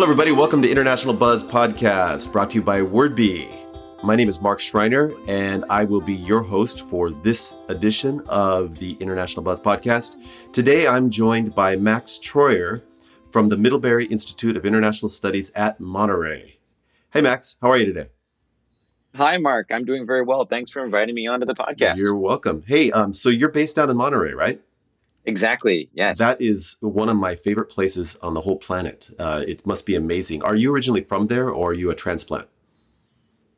Hello, everybody. Welcome to International Buzz Podcast, brought to you by Wordbee. My name is Mark Shriner, and I will be your host for this edition of the International Buzz Podcast. Today, I'm joined by Max Troyer from the Middlebury Institute of International Studies at Monterey. Hey, Max, how are you today? Hi, Mark. I'm doing very well. Thanks for inviting me onto the podcast. You're welcome. Hey, um, so you're based out in Monterey, right? Exactly. Yes. That is one of my favorite places on the whole planet. Uh, it must be amazing. Are you originally from there, or are you a transplant?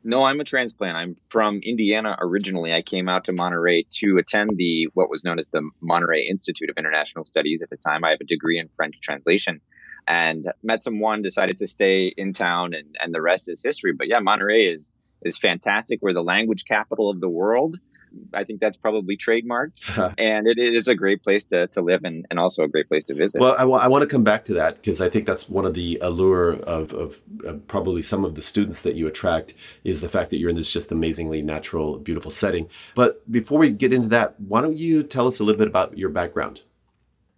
No, I'm a transplant. I'm from Indiana originally. I came out to Monterey to attend the what was known as the Monterey Institute of International Studies at the time. I have a degree in French translation and met someone, decided to stay in town and, and the rest is history. But yeah, Monterey is is fantastic. We're the language capital of the world. I think that's probably trademarked, and it is a great place to, to live and, and also a great place to visit. Well, I, w- I want to come back to that because I think that's one of the allure of, of, of, probably some of the students that you attract is the fact that you're in this just amazingly natural, beautiful setting. But before we get into that, why don't you tell us a little bit about your background?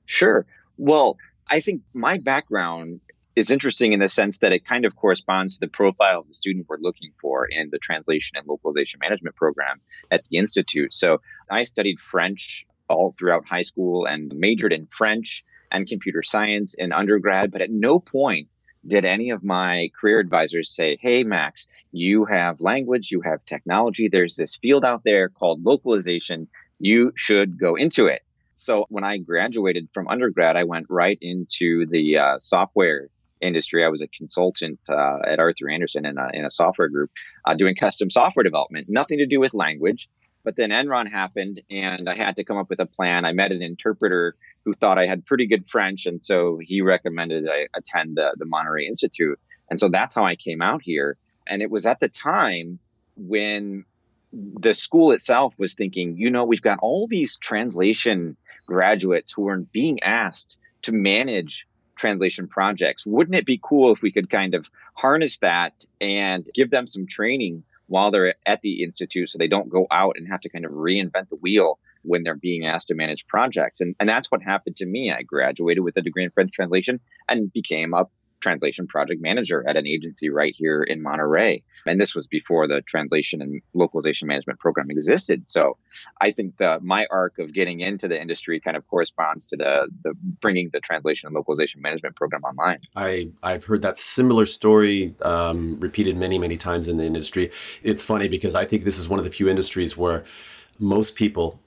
Sure. Well, I think my background is interesting in the sense that it kind of corresponds to the profile of the student we're looking for in the translation and localization management program at the Institute. So I studied French all throughout high school and majored in French and computer science in undergrad, but at no point did any of my career advisors say, Hey, Max, you have language, you have technology, there's this field out there called localization. You should go into it. So when I graduated from undergrad, I went right into the uh, software industry. I was a consultant uh, at Arthur Andersen in a, in a software group uh, doing custom software development, nothing to do with language. But then Enron happened and I had to come up with a plan. I met an interpreter who thought I had pretty good French. And so he recommended I attend the, the Monterey Institute. And so that's how I came out here. And it was at the time when the school itself was thinking, you know, we've got all these translation graduates who are being asked to manage translation projects. Wouldn't it be cool if we could kind of harness that and give them some training while they're at the institute so they don't go out and have to kind of reinvent the wheel when they're being asked to manage projects? And, and that's what happened to me. I graduated with a degree in French translation and became a translation project manager at an agency right here in Monterey. And this was before the translation and localization management program existed. So I think my arc of getting into the industry kind of corresponds to the the bringing the translation and localization management program online. I I've heard that similar story um, repeated many many times in the industry. It's funny because I think this is one of the few industries where most people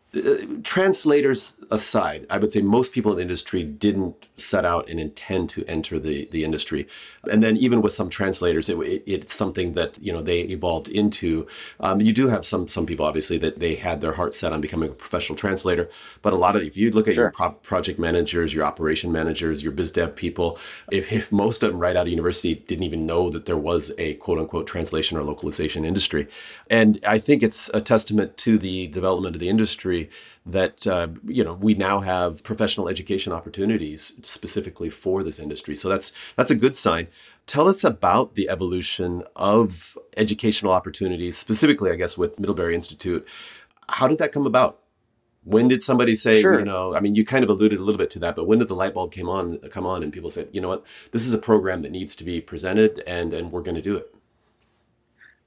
translators aside, I would say most people in the industry didn't set out and intend to enter the, the industry. And then even with some translators, it, it, it's something that, you know, they evolved into. Um, you do have some, some people, obviously, that they had their heart set on becoming a professional translator. But a lot of, if you look at sure. your pro- project managers, your operation managers, your biz dev people, if, if most of them right out of university didn't even know that there was a quote unquote translation or localization industry. And I think it's a testament to the development of the industry that uh, you know we now have professional education opportunities specifically for this industry. So that's that's a good sign. Tell us about the evolution of educational opportunities, specifically, I guess, with Middlebury Institute. How did that come about? When did somebody say, sure. you know, I mean, you kind of alluded a little bit to that, but when did the light bulb came on, come on, and people said, you know what, this is a program that needs to be presented, and and we're going to do it.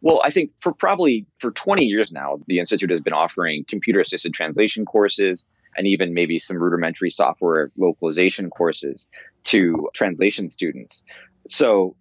Well, I think for probably for 20 years now, the Institute has been offering computer assisted translation courses and even maybe some rudimentary software localization courses to translation students. So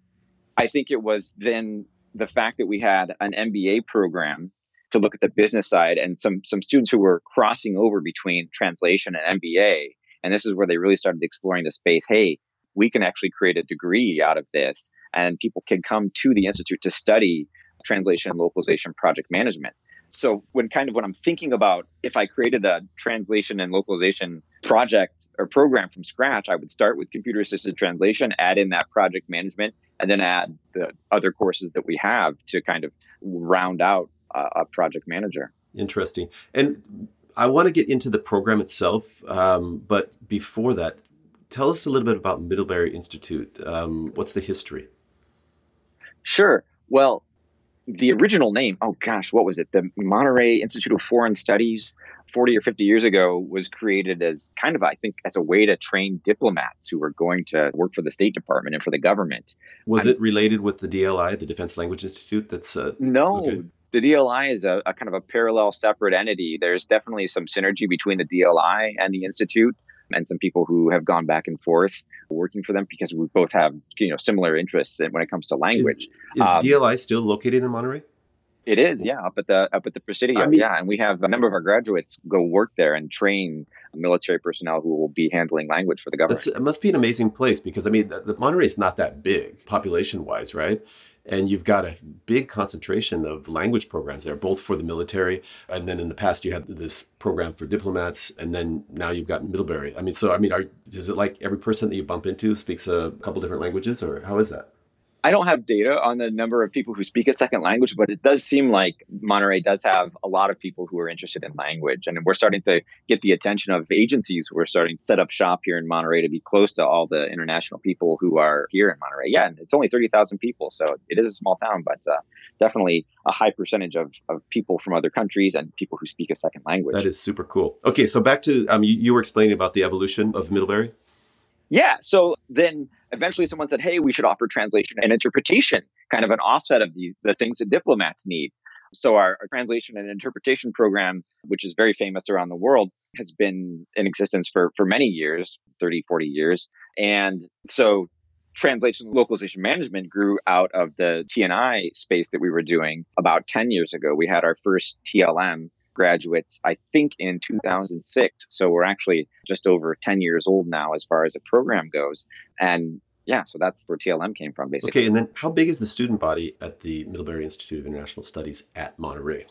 I think it was then the fact that we had an MBA program to look at the business side and some some students who were crossing over between translation and MBA. And this is where they really started exploring the space. Hey, we can actually create a degree out of this and people can come to the institute to study translation and localization project management. So when kind of when I'm thinking about if I created a translation and localization project or program from scratch, I would start with computer assisted translation, add in that project management, and then add the other courses that we have to kind of round out a, a project manager. Interesting. And I want to get into the program itself, um, but before that, tell us a little bit about Middlebury Institute. Um, what's the history? Sure. Well, the original name, oh gosh, what was it? The Monterey Institute of Foreign Studies 40 or 50 years ago was created as kind of, I think, as a way to train diplomats who were going to work for the State Department and for the government. Was I'm, it related with the DLI, the Defense Language Institute? That's uh, no. Okay. The DLI is a, a kind of a parallel, separate entity. There's definitely some synergy between the DLI and the institute and some people who have gone back and forth working for them because we both have you know similar interests when it comes to language. Is, is um, DLI still located in Monterey? It is, yeah, up at the up at the Presidio, I mean, yeah, and we have a number of our graduates go work there and train military personnel who will be handling language for the government. it must be an amazing place because I mean, the, the Monterey is not that big population wise, right? And you've got a big concentration of language programs there, both for the military, and then in the past you had this program for diplomats, and then now you've got Middlebury. I mean, so I mean, are, is it like every person that you bump into speaks a couple different languages, or how is that? I don't have data on the number of people who speak a second language, but it does seem like Monterey does have a lot of people who are interested in language. And we're starting to get the attention of agencies who are starting to set up shop here in Monterey to be close to all the international people who are here in Monterey. Yeah, and it's only 30,000 people, so it is a small town, but uh, definitely a high percentage of, of people from other countries and people who speak a second language. That is super cool. Okay, so back to um, you, you were explaining about the evolution of Middlebury. Yeah. So then eventually someone said, hey, we should offer translation and interpretation, kind of an offset of the, the things that diplomats need. So our, our, translation and interpretation program, which is very famous around the world, has been in existence for, for many years, 30, 40 years. And so translation localization management grew out of the TNI space that we were doing about 10 years ago. We had our first TLM graduates, I think, in 2006. So we're actually just over 10 years old now as far as a program goes. And yeah, so that's where TLM came from, basically. Okay, and then how big is the student body at the Middlebury Institute of International Studies at Monterey?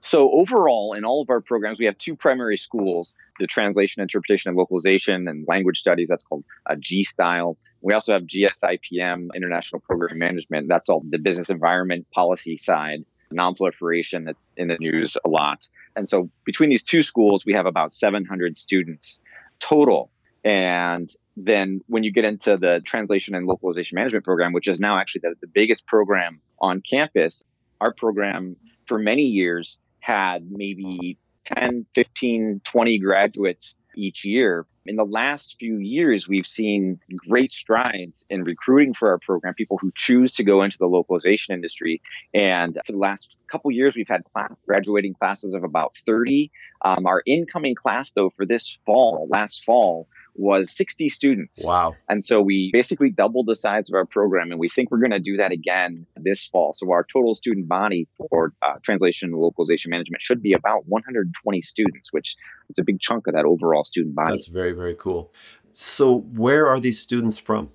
So overall, in all of our programs, we have two primary schools: the translation, interpretation, and localization, and language studies. That's called a GSTILE. We also have GSIPM, International Program Management. That's all the business environment policy side nonproliferation that's in the news a lot. And so between these two schools, we have about 700 students total. And then when you get into the translation and localization management program, which is now actually the, the biggest program on campus, our program for many years had maybe 10, 15, 20 graduates each year. In the last few years, we've seen great strides in recruiting for our program, people who choose to go into the localization industry. And for the last couple years, we've had class, graduating classes of about 30. Um, our incoming class, though, for this fall, last fall, was 60 students. Wow. And so we basically doubled the size of our program, and we think we're going to do that again this fall. So our total student body for uh, translation and localization management should be about 120 students, which is a big chunk of that overall student body. That's very, very cool. So where are these students from?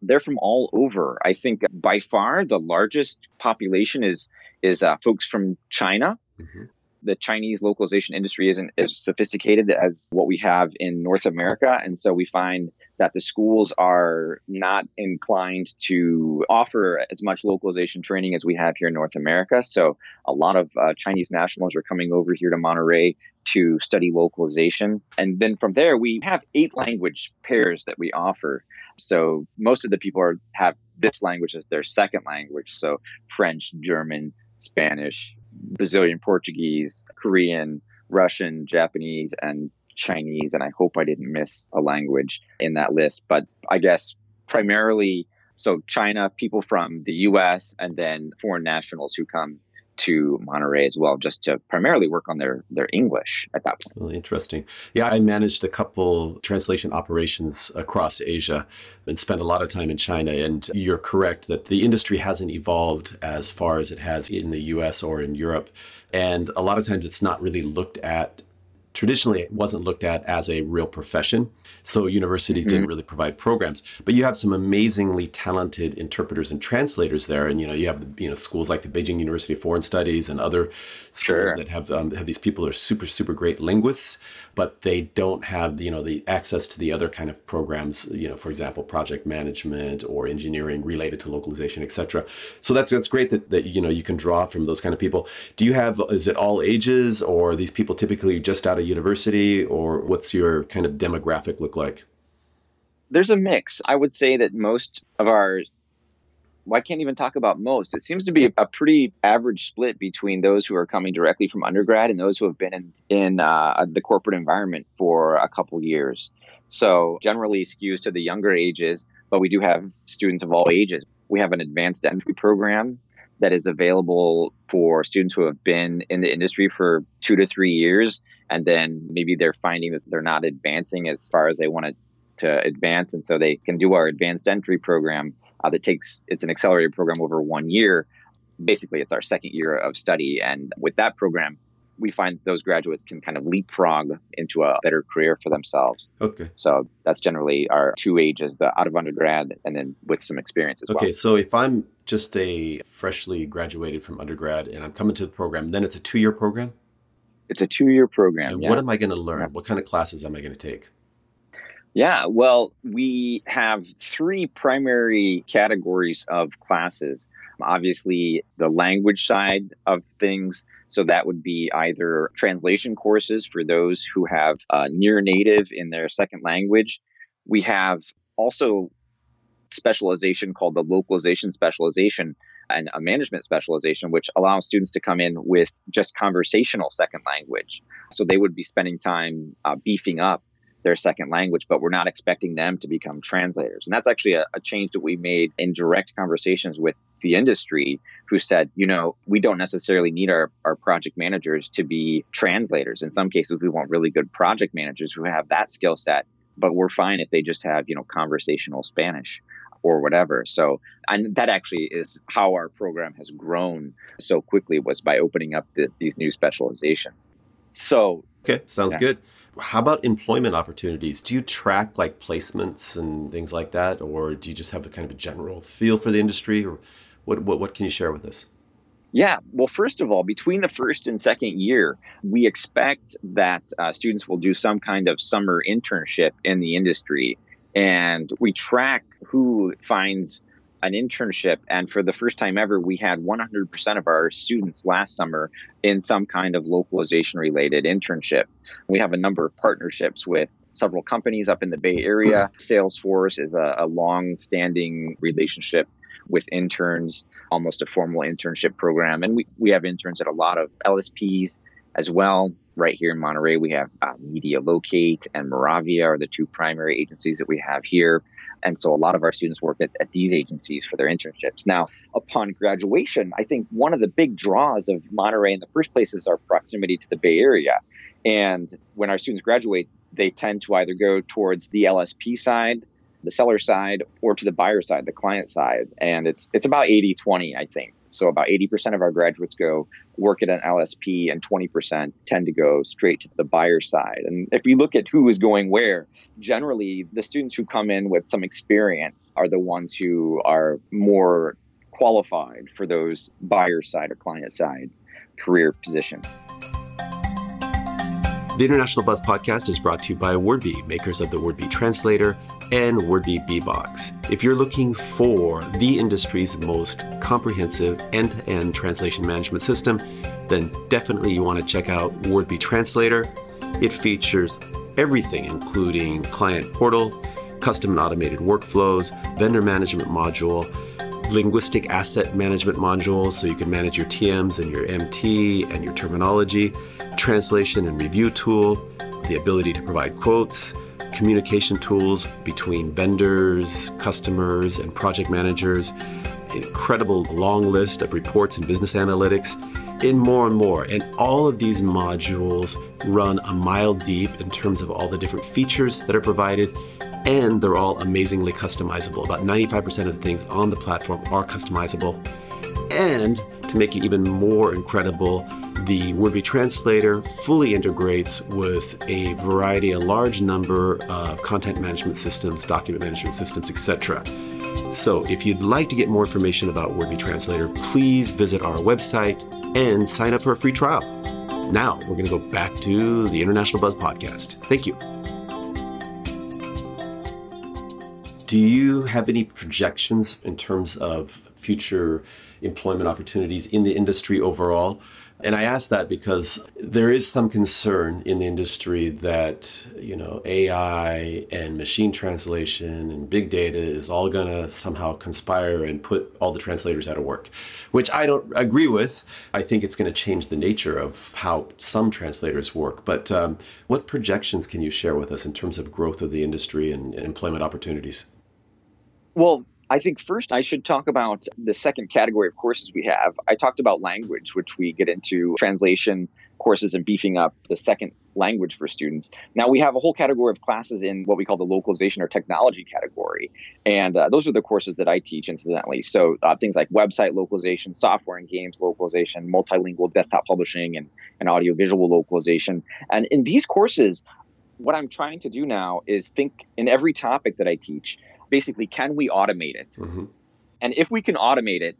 They're from all over. I think by far the largest population is is uh, folks from China. Mm-hmm the Chinese localization industry isn't as sophisticated as what we have in North America. And so we find that the schools are not inclined to offer as much localization training as we have here in North America. So a lot of uh, Chinese nationals are coming over here to Monterey to study localization. And then from there, we have eight language pairs that we offer. So most of the people are, have this language as their second language. So French, German, Spanish, Brazilian Portuguese, Korean, Russian, Japanese, and Chinese. And I hope I didn't miss a language in that list. But I guess primarily, so China, people from the US, and then foreign nationals who come to Monterey as well, just to primarily work on their their English at that point. Really interesting. Yeah, I managed a couple translation operations across Asia and spent a lot of time in China. And you're correct that the industry hasn't evolved as far as it has in the U.S. or in Europe, and a lot of times it's not really looked at traditionally it wasn't looked at as a real profession. So universities mm-hmm. didn't really provide programs, but you have some amazingly talented interpreters and translators there. And, you know, you have, you know, schools like the Beijing University of Foreign Studies and other schools sure. that have, um, have these people who are super, super great linguists, but they don't have, you know, the access to the other kind of programs, you know, for example, project management or engineering related to localization, etc. So that's, that's great that, that, you know, you can draw from those kind of people. Do you have, is it all ages or these people typically just out of university or what's your kind of demographic look like? There's a mix. I would say that most of our I can't even talk about most. It seems to be a pretty average split between those who are coming directly from undergrad and those who have been in, in uh, the corporate environment for a couple years. So generally skews to the younger ages, but we do have students of all ages. We have an advanced entry program that is available for students who have been in the industry for two to three years, and then maybe they're finding that they're not advancing as far as they want to advance, and so they can do our advanced entry program uh, that takes it's an accelerated program over one year. Basically, it's our second year of study, and with that program, we find those graduates can kind of leapfrog into a better career for themselves. Okay. So that's generally our two ages, the out of undergrad and then with some experience as okay, well. Okay, so if I'm just a freshly graduated from undergrad and I'm coming to the program, then it's a two year program? It's a two year program. And yeah. what am I going to learn? What kind of classes am I going to take? Yeah, well, we have three primary categories of classes. Obviously, the language side of things. So that would be either translation courses for those who have uh, near native in their second language. We have also specialization called the localization specialization and a management specialization, which allows students to come in with just conversational second language. So they would be spending time uh, beefing up their second language, but we're not expecting them to become translators. And that's actually a, a, change that we made in direct conversations with the industry who said, you know, we don't necessarily need our, our project managers to be translators. In some cases, we want really good project managers who have that skill set, but we're fine if they just have, you know, conversational Spanish or whatever. So, and that actually is how our program has grown so quickly was by opening up the, these new specializations. So, okay, sounds yeah. good. How about employment opportunities? Do you track like placements and things like that, or do you just have a kind of a general feel for the industry, or what what, what can you share with us? Yeah, well, first of all, between the first and second year, we expect that uh, students will do some kind of summer internship in the industry, and we track who finds an internship. And for the first time ever, we had 100% of our students last summer in some kind of localization related internship. We have a number of partnerships with several companies up in the Bay Area. Salesforce is a, a long standing relationship with interns, almost a formal internship program. And we, we have interns at a lot of LSPs as well. Right here in Monterey, we have uh, MediaLocate and Moravia are the two primary agencies that we have here. And so a lot of our students work at, at these agencies for their internships. Now, upon graduation, I think one of the big draws of Monterey in the first place is our proximity to the Bay Area. And when our students graduate, they tend to either go towards the LSP side, the seller side, or to the buyer side, the client side. And it's it's about 80 20, I think. So about 80% of our graduates go work at an LSP and 20% tend to go straight to the buyer side. And if you look at who is going where, generally the students who come in with some experience are the ones who are more qualified for those buyer side or client side career positions. The International Buzz Podcast is brought to you by Wordbee, makers of the Wordbee Translator and Wordbee Beebox. If you're looking for the industry's most comprehensive end to end translation management system, then definitely you want to check out Wordbee Translator. It features everything, including client portal, custom and automated workflows, vendor management module, linguistic asset management modules so you can manage your TMs and your MT and your terminology translation and review tool, the ability to provide quotes, communication tools between vendors, customers, and project managers, incredible long list of reports and business analytics, and more and more. And all of these modules run a mile deep in terms of all the different features that are provided, and they're all amazingly customizable. About 95% of the things on the platform are customizable. And to make it even more incredible, the Wordbee Translator fully integrates with a variety, a large number of content management systems, document management systems, etc. So, if you'd like to get more information about Wordbee Translator, please visit our website and sign up for a free trial. Now, we're going to go back to the International Buzz podcast. Thank you. Do you have any projections in terms of future employment opportunities in the industry overall? And I ask that because there is some concern in the industry that, you know, AI and machine translation and big data is all going to somehow conspire and put all the translators out of work, which I don't agree with. I think it's going to change the nature of how some translators work. But um, what projections can you share with us in terms of growth of the industry and, and employment opportunities? Well, I think first I should talk about the second category of courses we have. I talked about language, which we get into translation courses and beefing up the second language for students. Now we have a whole category of classes in what we call the localization or technology category. And uh, those are the courses that I teach, incidentally. So uh, things like website localization, software and games localization, multilingual desktop publishing, and, and audiovisual localization. And in these courses, what I'm trying to do now is think in every topic that I teach basically, can we automate it? Mm-hmm. And if we can automate it,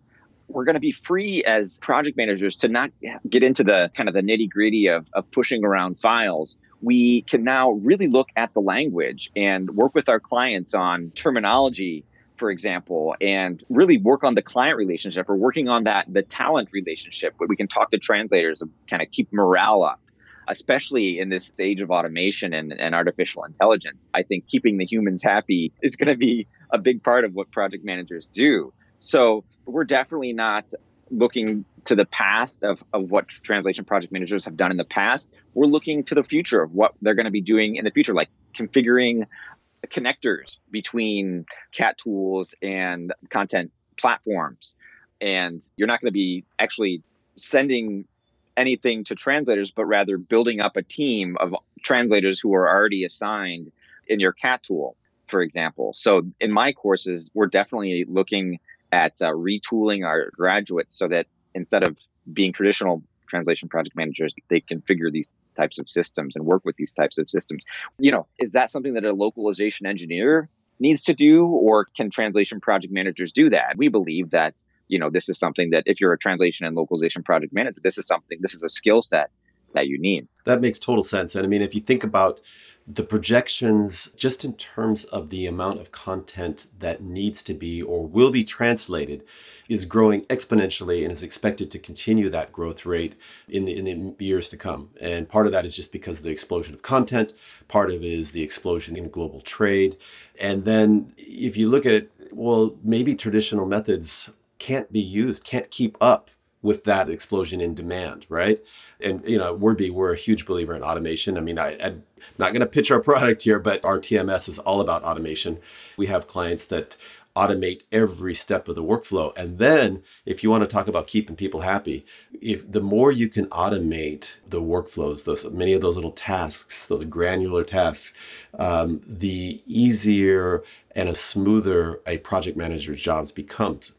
we're going to be free as project managers to not get into the kind of the nitty gritty of, of pushing around files. We can now really look at the language and work with our clients on terminology, for example, and really work on the client relationship or working on that the talent relationship where we can talk to translators and kind of keep morale up especially in this age of automation and, and artificial intelligence. I think keeping the humans happy is going to be a big part of what project managers do. So we're definitely not looking to the past of, of what translation project managers have done in the past. We're looking to the future of what they're going to be doing in the future, like configuring connectors between CAT tools and content platforms. And you're not going to be actually sending anything to translators, but rather building up a team of translators who are already assigned in your CAT tool, for example. So in my courses, we're definitely looking at uh, retooling our graduates so that instead of being traditional translation project managers, they configure these types of systems and work with these types of systems. You know, is that something that a localization engineer needs to do, or can translation project managers do that? We believe that you know, this is something that if you're a translation and localization project manager, this is something, this is a skill set that you need. That makes total sense. And I mean, if you think about the projections, just in terms of the amount of content that needs to be or will be translated, is growing exponentially and is expected to continue that growth rate in the, in the years to come. And part of that is just because of the explosion of content, part of it is the explosion in global trade. And then if you look at it, well, maybe traditional methods can't be used, can't keep up with that explosion in demand, right? And you know, Wordbee, we're a huge believer in automation. I mean, I, am not going to pitch our product here, but our TMS is all about automation. We have clients that automate every step of the workflow, and then if you want to talk about keeping people happy, if the more you can automate the workflows, those many of those little tasks, those granular tasks, um, the easier and a smoother a project manager's jobs becomes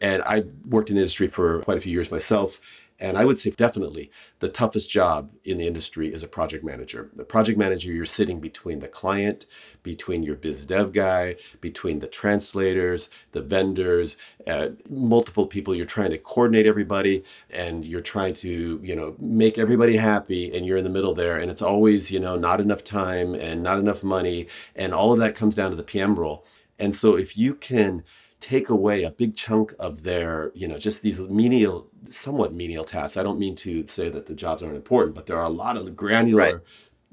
and I worked in the industry for quite a few years myself. And I would say definitely the toughest job in the industry is a project manager. The project manager, you're sitting between the client, between your biz dev guy, between the translators, the vendors, uh, multiple people. You're trying to coordinate everybody and you're trying to, you know, make everybody happy. And you're in the middle there. And it's always, you know, not enough time and not enough money. And all of that comes down to the PM role. And so if you can, take away a big chunk of their, you know, just these menial, somewhat menial tasks. I don't mean to say that the jobs aren't important, but there are a lot of granular right.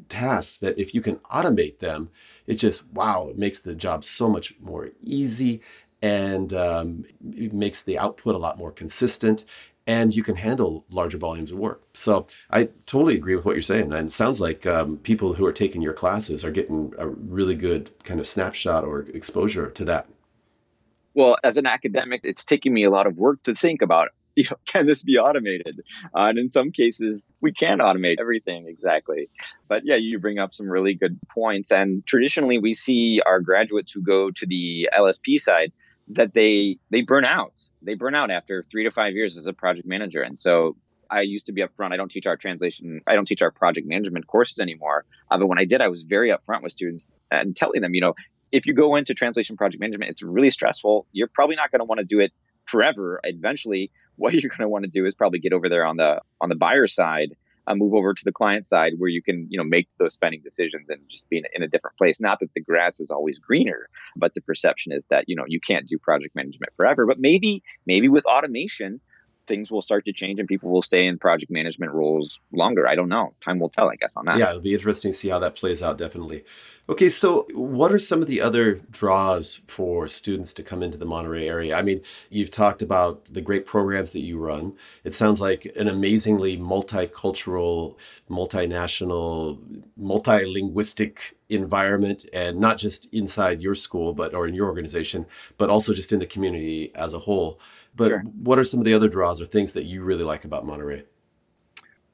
tasks that if you can automate them, it just, wow, it makes the job so much more easy and um, it makes the output a lot more consistent and you can handle larger volumes of work. So I totally agree with what you're saying. And it sounds like um, people who are taking your classes are getting a really good kind of snapshot or exposure to that. Well, as an academic, it's taking me a lot of work to think about you know, can this be automated? Uh, and in some cases, we can automate everything exactly. But yeah, you bring up some really good points. And traditionally, we see our graduates who go to the LSP side that they they burn out. They burn out after three to five years as a project manager. And so I used to be upfront. I don't teach our translation. I don't teach our project management courses anymore. Uh, but when I did, I was very upfront with students and telling them, you know, if you go into translation project management, it's really stressful. You're probably not going to want to do it forever. Eventually, what you're going to want to do is probably get over there on the on the buyer side, uh, move over to the client side where you can you know make those spending decisions and just be in, in a different place. Not that the grass is always greener, but the perception is that you know you can't do project management forever. But maybe maybe with automation, things will start to change and people will stay in project management roles longer. I don't know. Time will tell, I guess, on that. Yeah, it'll be interesting to see how that plays out, definitely. Okay, so what are some of the other draws for students to come into the Monterey area? I mean, you've talked about the great programs that you run. It sounds like an amazingly multicultural, multinational, multilinguistic environment and not just inside your school but or in your organization, but also just in the community as a whole. But sure. what are some of the other draws or things that you really like about Monterey?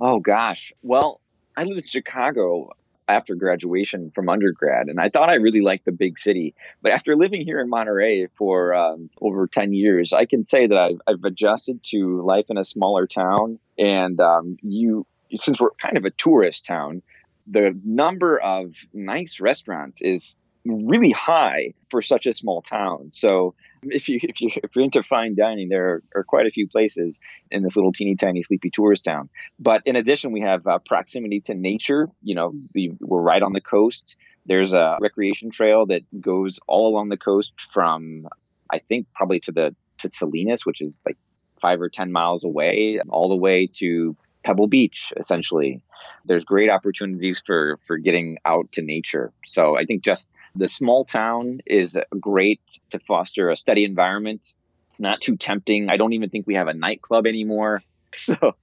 Oh gosh. Well, I live in Chicago after graduation from undergrad, and I thought I really liked the big city. But after living here in Monterey for um, over 10 years, I can say that I've, I've, adjusted to life in a smaller town. And um, you, since we're kind of a tourist town, the number of nice restaurants is really high for such a small town. So if you if you if you're into fine dining, there are, are quite a few places in this little teeny tiny sleepy tourist town. But in addition, we have uh, proximity to nature. You know, we, we're right on the coast. There's a recreation trail that goes all along the coast from I think probably to the to Salinas, which is like five or ten miles away, all the way to Pebble Beach, essentially. There's great opportunities for for getting out to nature. So I think just the small town is great to foster a steady environment. It's not too tempting. I don't even think we have a nightclub anymore. So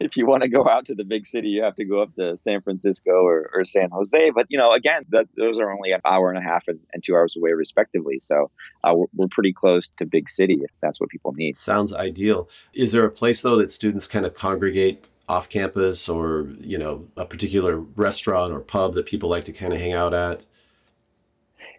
if you want to go out to the big city, you have to go up to San Francisco or, or San Jose. But, you know, again, that, those are only an hour and a half and, and two hours away, respectively. So uh, we're, we're pretty close to big city if that's what people need. Sounds ideal. Is there a place, though, that students kind of congregate off campus or, you know, a particular restaurant or pub that people like to kind of hang out at?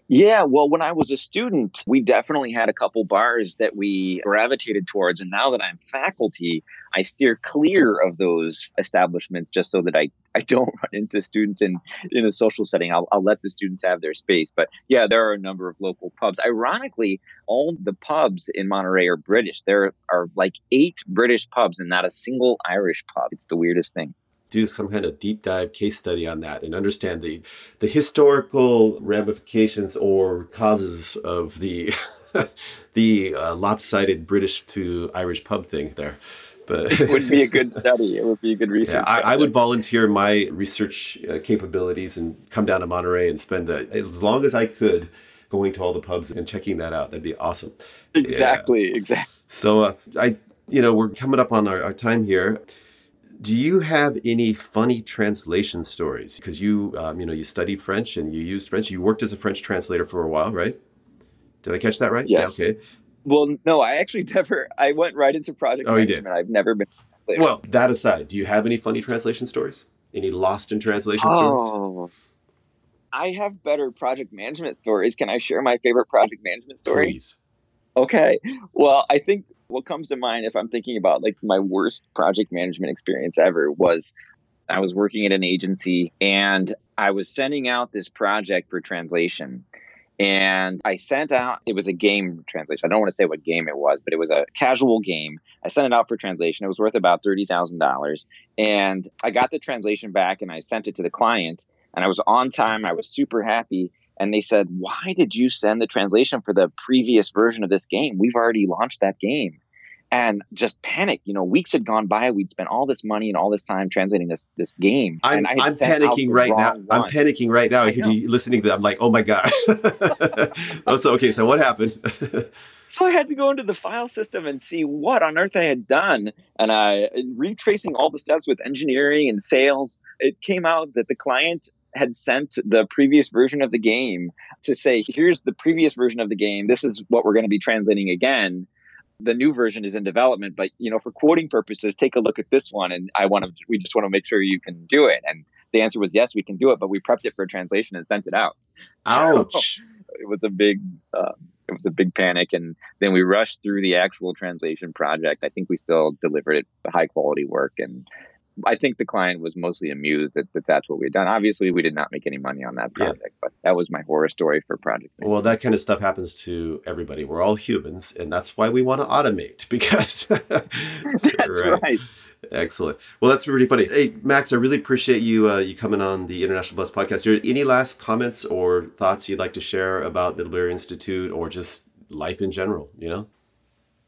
Yeah, well, when I was a student, we definitely had a couple bars that we gravitated towards. And now that I'm faculty, I steer clear of those establishments just so that I, I don't run into students in, in a social setting. I'll, I'll let the students have their space. But yeah, there are a number of local pubs. Ironically, all the pubs in Monterey are British. There are like eight British pubs and not a single Irish pub. It's the weirdest thing do some kind of deep dive case study on that and understand the the historical ramifications or causes of the the uh, lopsided British to Irish pub thing there. But it would be a good study. It would be a good research. Yeah, I, I, would volunteer my research uh, capabilities and come down to Monterey and spend a, as long as I could going to all the pubs and checking that out. That'd be awesome. Exactly. Yeah. Exactly. So uh, I, you know, we're coming up on our, our time here. Do you have any funny translation stories? Because you, um, you know, you studied French and you used French. You worked as a French translator for a while, right? Did I catch that right? Yes. Yeah, okay. Well, no, I actually never. I went right into project. Oh, you did. I've never been. Well, that aside, do you have any funny translation stories? Any lost in translation oh, stories? I have better project management stories. Can I share my favorite project management story? Please. Okay. Well, I think what comes to mind if I'm thinking about like my worst project management experience ever was I was working at an agency and I was sending out this project for translation. And I sent out, it was a game translation. I don't want to say what game it was, but it was a casual game. I sent it out for translation. It was worth about $30,000. And I got the translation back and I sent it to the client. And I was on time. I was super happy and they said, Why did you send the translation for the previous version of this game? We've already launched that game. And just panic. You know, weeks had gone by. We'd spent all this money and all this time translating this this game. I'm, I'm panicking right now. One. I'm panicking right now. You listening to that? I'm like, oh my god. so okay. So what happened? so I had to go into the file system and see what on earth I had done. And I, retracing all the steps with engineering and sales, it came out that the client had sent the previous version of the game to say, here's the previous version of the game. This is what we're going to be translating again. The new version is in development, but you know, for quoting purposes, take a look at this one. And I want to, we just want to make sure you can do it. And the answer was yes, we can do it, but we prepped it for translation and sent it out. Ouch! So it was a big, uh, it was a big panic, and then we rushed through the actual translation project. I think we still delivered it high quality work, and I think the client was mostly amused that, that that's what we had done. Obviously, we did not make any money on that project, yeah. but that was my horror story for project. Well, that kind of stuff happens to everybody. We're all humans, and that's why we want to automate because that's right. right. Excellent. Well, that's really funny. Hey, Max, I really appreciate you uh, you coming on the International Buzz Podcast. Any last comments or thoughts you'd like to share about the Middlebury Institute or just life in general? You know.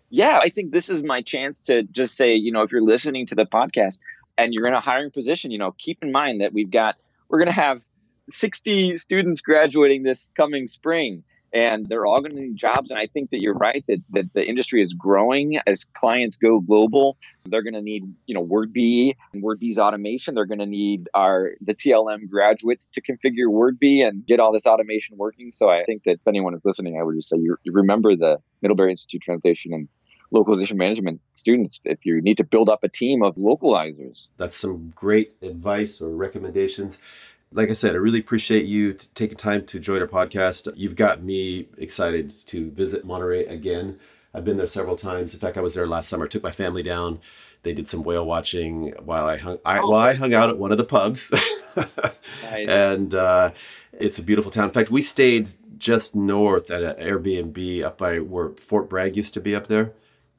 yeah, I think this is my chance to just say, you know, if you're listening to the podcast and you're in a hiring position, you know, keep in mind that we've got, we're going to have 60 students graduating this coming spring and they're all going to need jobs. And I think that you're right that, that the industry is growing as clients go global. They're going to need, you know, Wordbee and Wordbee's automation. They're going to need our the TLM graduates to configure Wordbee and get all this automation working. So I think that if anyone is listening, I would just say you, remember the Middlebury Institute translation and localization management students if you need to build up a team of localizers. That's some great advice or recommendations like I said, I really appreciate you t- taking time to join our podcast. You've got me excited to visit Monterey again. I've been there several times. In fact, I was there last summer. I took my family down. They did some whale watching while I hung. I, oh. While I hung out at one of the pubs, and uh, it's a beautiful town. In fact, we stayed just north at an Airbnb up by where Fort Bragg used to be up there.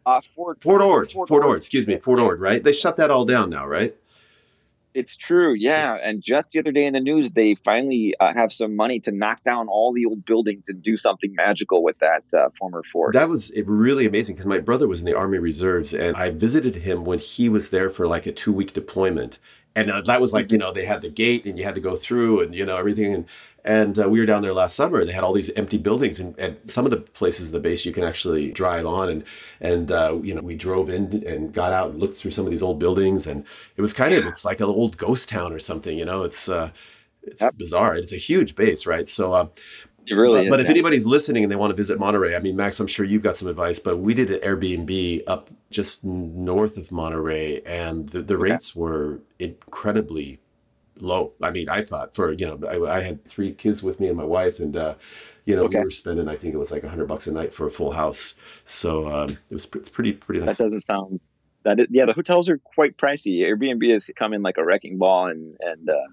Uh, Fort Fort Ord. Fort, Fort Ord. Excuse me, Fort Ord. Right? They shut that all down now, right? It's true, yeah. And just the other day in the news, they finally uh, have some money to knock down all the old buildings and do something magical with that uh, former fort. That was really amazing because my brother was in the Army Reserves, and I visited him when he was there for like a two week deployment and uh, that was like you mm-hmm. know they had the gate and you had to go through and you know everything. And and uh, we were down there last summer. They had all these empty buildings and, and some of the places in the base you can actually drive on. And and uh, you know we drove in and got out and looked through some of these old buildings. And it was kind of it's like an old ghost town or something you know? It's uh it's bizarre. It's a huge base right? So uh, it really but, but if anybody's listening and they want to visit Monterey, I mean, Max, I'm sure you've got some advice, but we did an Airbnb up just north of Monterey, and the, the okay. rates were incredibly low. I mean, I thought for, you know, I, I had three kids with me and my wife, and, uh, you know, okay. we were spending, I think it was like a hundred bucks a night for a full house. So um, it was it's pretty, pretty nice. That doesn't sound that is, yeah, the hotels are quite pricey. Airbnb has come in like a wrecking ball, and and uh,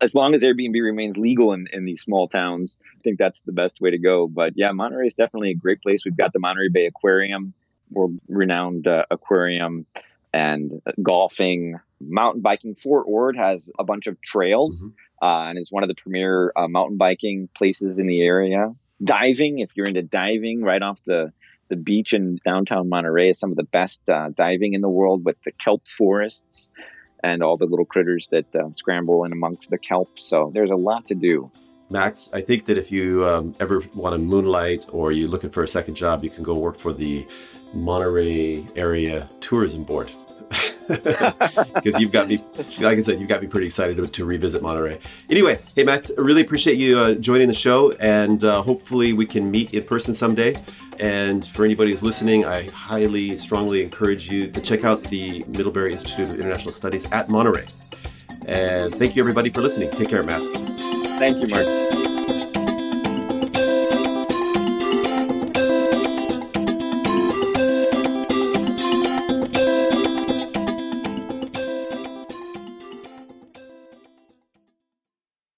as long as Airbnb remains legal in, in these small towns, I think that's the best way to go. But yeah, Monterey is definitely a great place. We've got the Monterey Bay Aquarium, world renowned uh, aquarium, and uh, golfing, mountain biking. Fort Ord has a bunch of trails, mm-hmm. uh, and is one of the premier uh, mountain biking places in the area. Diving, if you're into diving, right off the the beach in downtown Monterey is some of the best uh, diving in the world with the kelp forests and all the little critters that uh, scramble in amongst the kelp. So there's a lot to do. Max, I think that if you um, ever want to moonlight or you're looking for a second job, you can go work for the Monterey Area Tourism Board because you've got me, like I said, you've got me pretty excited to, to revisit Monterey. Anyway, hey Max, I really appreciate you uh, joining the show, and uh, hopefully we can meet in person someday. And for anybody who's listening, I highly, strongly encourage you to check out the Middlebury Institute of International Studies at Monterey. And thank you everybody for listening. Take care, Matt. Thank you, Mark.